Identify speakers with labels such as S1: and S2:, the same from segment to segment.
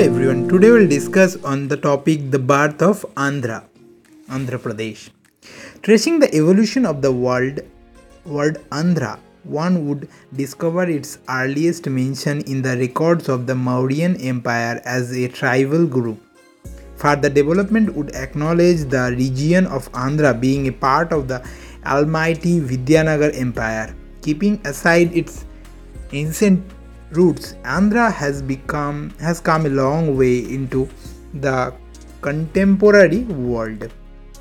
S1: everyone. Today we'll discuss on the topic the birth of Andhra, Andhra Pradesh. Tracing the evolution of the world word Andhra, one would discover its earliest mention in the records of the Mauryan Empire as a tribal group. Further development would acknowledge the region of Andhra being a part of the almighty Vijayanagar Empire. Keeping aside its ancient roots, Andhra has become has come a long way into the contemporary world.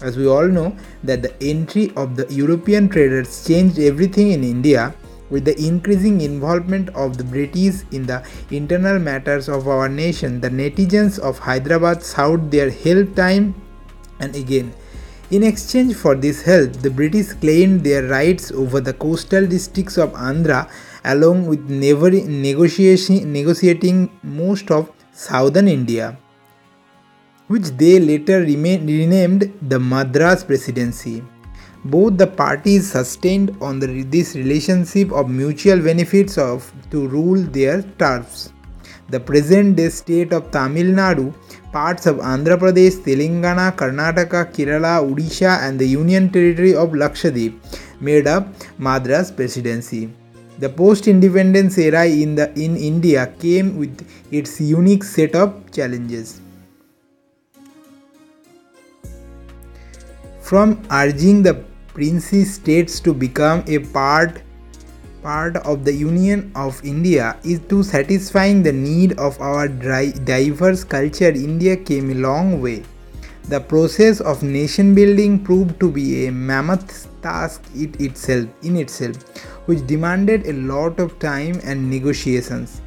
S1: As we all know that the entry of the European traders changed everything in India with the increasing involvement of the British in the internal matters of our nation, the Nizams of Hyderabad sought their help time and again. In exchange for this help, the British claimed their rights over the coastal districts of Andhra along with never negotiating most of southern India, which they later renamed the Madras Presidency. Both the parties sustained on the, this relationship of mutual benefits of to rule their turfs. The present day state of Tamil Nadu, parts of Andhra Pradesh, Telangana, Karnataka, Kerala, Odisha, and the Union Territory of Lakshadweep made up Madras Presidency. The post-independence era in, the, in India came with its unique set of challenges. From urging the princely states to become a part part of the Union of India is to satisfying the need of our diverse culture India came a long way. The process of nation building proved to be a mammoth task it itself in itself which demanded a lot of time and negotiations.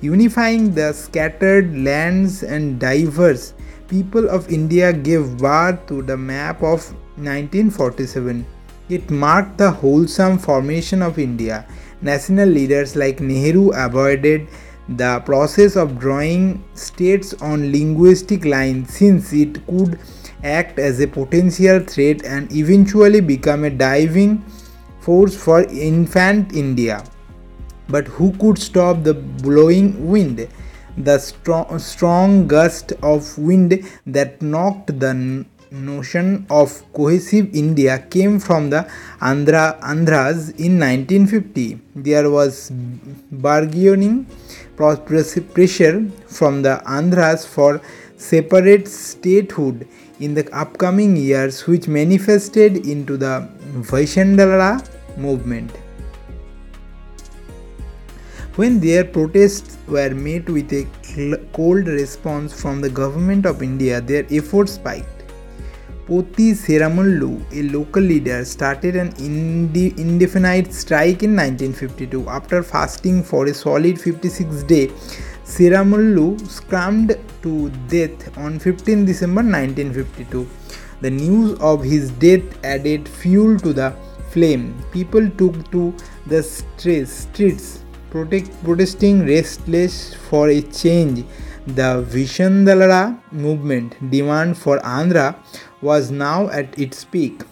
S1: Unifying the scattered lands and diverse people of India gave birth to the map of 1947. It marked the wholesome formation of India. National leaders like Nehru avoided the process of drawing states on linguistic lines since it could act as a potential threat and eventually become a diving force for infant India. But who could stop the blowing wind? The strong, strong gust of wind that knocked the notion of cohesive India came from the Andhra, Andhras in 1950. There was bargaining pressure from the Andhras for separate statehood in the upcoming years which manifested into the Vishalandhra movement. When their protests were met with a cold response from the government of India, their efforts spiked. Potti Sriramulu, a local leader, started an indefinite strike in 1952. After fasting for a solid 56 days, Seramullu succumbed to death on 15 December 1952. The news of his death added fuel to the flame. People took to the streets protesting restless for a change. The Vishalandhra movement demand for Andhra was now at its peak.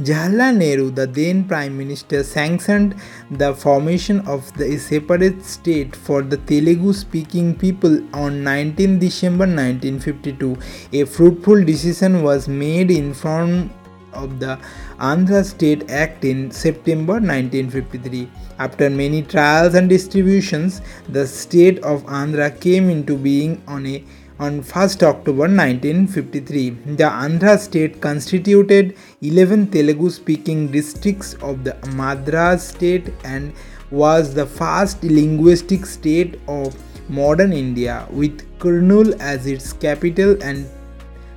S1: Jawaharlal Nehru, the then Prime Minister, sanctioned the formation of the separate state for the Telugu speaking people on 19 December 1952. A fruitful decision was made in form of the Andhra State Act in September 1953. After many trials and distributions, the state of Andhra came into being on a on 1st October 1953. The Andhra state constituted 11 Telugu speaking districts of the Madras state and was the first linguistic state of modern India with Kurnool as its capital and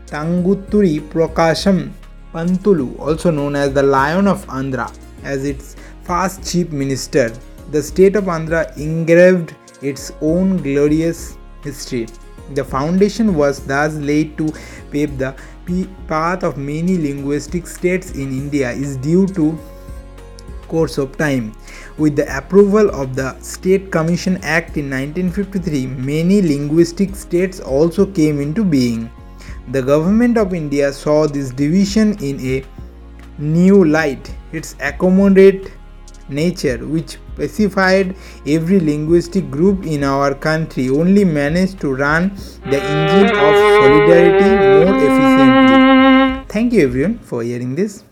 S1: Tanguturi Prakasam Pantulu, also known as the Lion of Andhra, as its first chief minister. The state of Andhra engraved its own glorious history. The foundation was thus laid to pave the path of many linguistic states in India is due to course of time. With the approval of the State Commission Act in 1953, many linguistic states also came into being. The government of India saw this division in a new light. Its accommodate nature, which pacified every linguistic group in our country only managed to run the engine of solidarity more efficiently. Thank you everyone for hearing this.